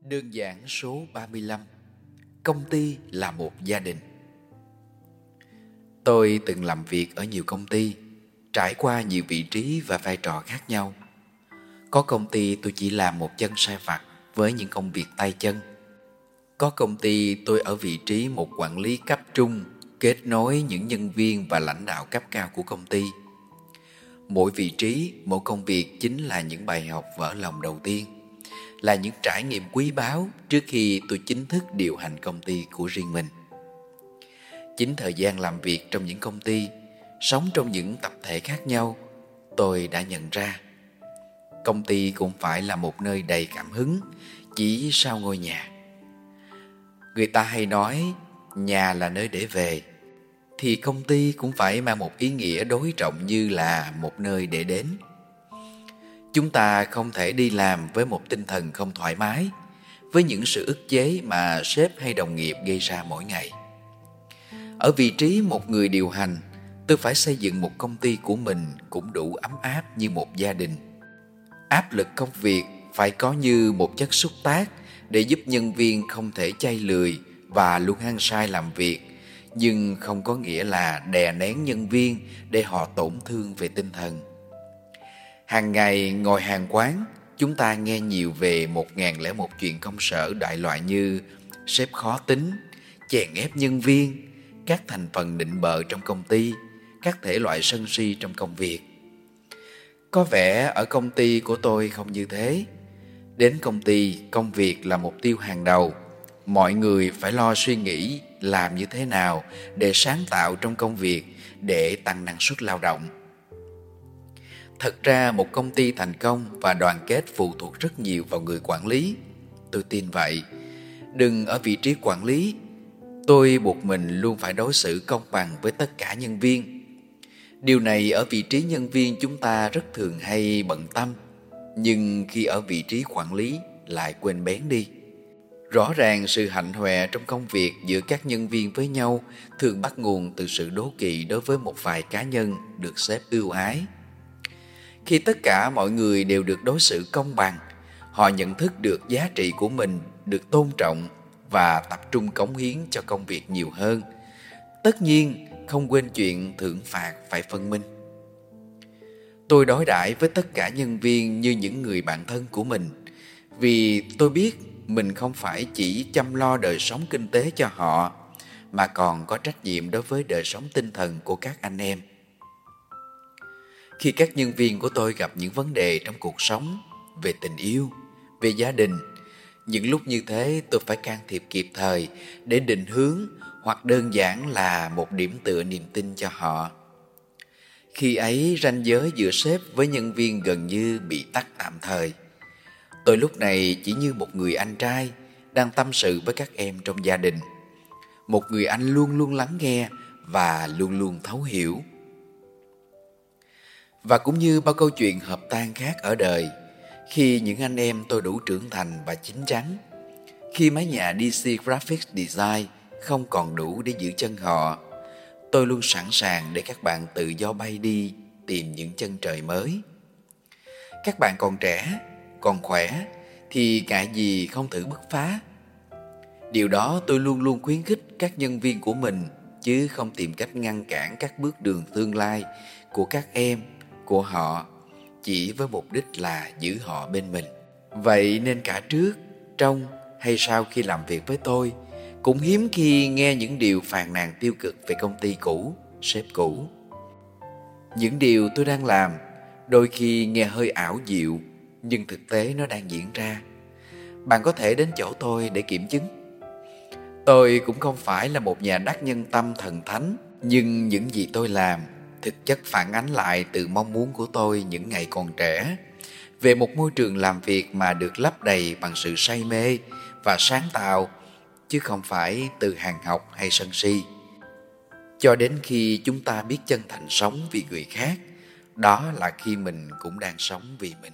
Đơn giản số 35 Công ty là một gia đình. Tôi từng làm việc ở nhiều công ty Trải qua nhiều vị trí và vai trò khác nhau. Có công ty tôi chỉ làm một chân sai vặt Với những công việc tay chân. Có công ty tôi ở vị trí một quản lý cấp trung Kết nối những nhân viên và lãnh đạo cấp cao của công ty. Mỗi vị trí, mỗi công việc chính là những bài học vỡ lòng đầu tiên là những trải nghiệm quý báu trước khi tôi chính thức điều hành công ty của riêng mình. Chính thời gian làm việc trong những công ty, sống trong những tập thể khác nhau, tôi đã nhận ra công ty cũng phải là một nơi đầy cảm hứng chỉ sau ngôi nhà. Người ta hay nói nhà là nơi để về thì công ty cũng phải mang một ý nghĩa đối trọng như là một nơi để đến. Chúng ta không thể đi làm với một tinh thần không thoải mái, với những sự ức chế mà sếp hay đồng nghiệp gây ra mỗi ngày. Ở vị trí một người điều hành, tôi phải xây dựng một công ty của mình cũng đủ ấm áp như một gia đình. Áp lực công việc phải có như một chất xúc tác để giúp nhân viên không thể chay lười và luôn hăng sai làm việc, nhưng không có nghĩa là đè nén nhân viên để họ tổn thương về tinh thần. Hàng ngày ngồi hàng quán, chúng ta nghe nhiều về một ngàn lẻ một chuyện công sở đại loại như sếp khó tính, chèn ép nhân viên, các thành phần định bợ trong công ty, các thể loại sân si trong công việc. Có vẻ ở công ty của tôi không như thế. Đến công ty, công việc là mục tiêu hàng đầu. Mọi người phải lo suy nghĩ làm như thế nào để sáng tạo trong công việc để tăng năng suất lao động Thật ra một công ty thành công và đoàn kết phụ thuộc rất nhiều vào người quản lý. Tôi tin vậy. Đừng ở vị trí quản lý. Tôi buộc mình luôn phải đối xử công bằng với tất cả nhân viên. Điều này ở vị trí nhân viên chúng ta rất thường hay bận tâm. Nhưng khi ở vị trí quản lý lại quên bén đi. Rõ ràng sự hạnh hoè trong công việc giữa các nhân viên với nhau thường bắt nguồn từ sự đố kỵ đối với một vài cá nhân được xếp ưu ái khi tất cả mọi người đều được đối xử công bằng, họ nhận thức được giá trị của mình được tôn trọng và tập trung cống hiến cho công việc nhiều hơn. Tất nhiên, không quên chuyện thưởng phạt phải phân minh. Tôi đối đãi với tất cả nhân viên như những người bạn thân của mình, vì tôi biết mình không phải chỉ chăm lo đời sống kinh tế cho họ, mà còn có trách nhiệm đối với đời sống tinh thần của các anh em khi các nhân viên của tôi gặp những vấn đề trong cuộc sống, về tình yêu, về gia đình, những lúc như thế tôi phải can thiệp kịp thời để định hướng hoặc đơn giản là một điểm tựa niềm tin cho họ. Khi ấy, ranh giới giữa sếp với nhân viên gần như bị tắt tạm thời. Tôi lúc này chỉ như một người anh trai đang tâm sự với các em trong gia đình. Một người anh luôn luôn lắng nghe và luôn luôn thấu hiểu và cũng như bao câu chuyện hợp tan khác ở đời, khi những anh em tôi đủ trưởng thành và chín chắn, khi mái nhà DC Graphics Design không còn đủ để giữ chân họ, tôi luôn sẵn sàng để các bạn tự do bay đi tìm những chân trời mới. Các bạn còn trẻ, còn khỏe thì ngại gì không thử bứt phá. Điều đó tôi luôn luôn khuyến khích các nhân viên của mình chứ không tìm cách ngăn cản các bước đường tương lai của các em của họ chỉ với mục đích là giữ họ bên mình. Vậy nên cả trước, trong hay sau khi làm việc với tôi, cũng hiếm khi nghe những điều phàn nàn tiêu cực về công ty cũ, sếp cũ. Những điều tôi đang làm đôi khi nghe hơi ảo diệu, nhưng thực tế nó đang diễn ra. Bạn có thể đến chỗ tôi để kiểm chứng. Tôi cũng không phải là một nhà đắc nhân tâm thần thánh, nhưng những gì tôi làm thực chất phản ánh lại từ mong muốn của tôi những ngày còn trẻ. Về một môi trường làm việc mà được lấp đầy bằng sự say mê và sáng tạo, chứ không phải từ hàng học hay sân si. Cho đến khi chúng ta biết chân thành sống vì người khác, đó là khi mình cũng đang sống vì mình.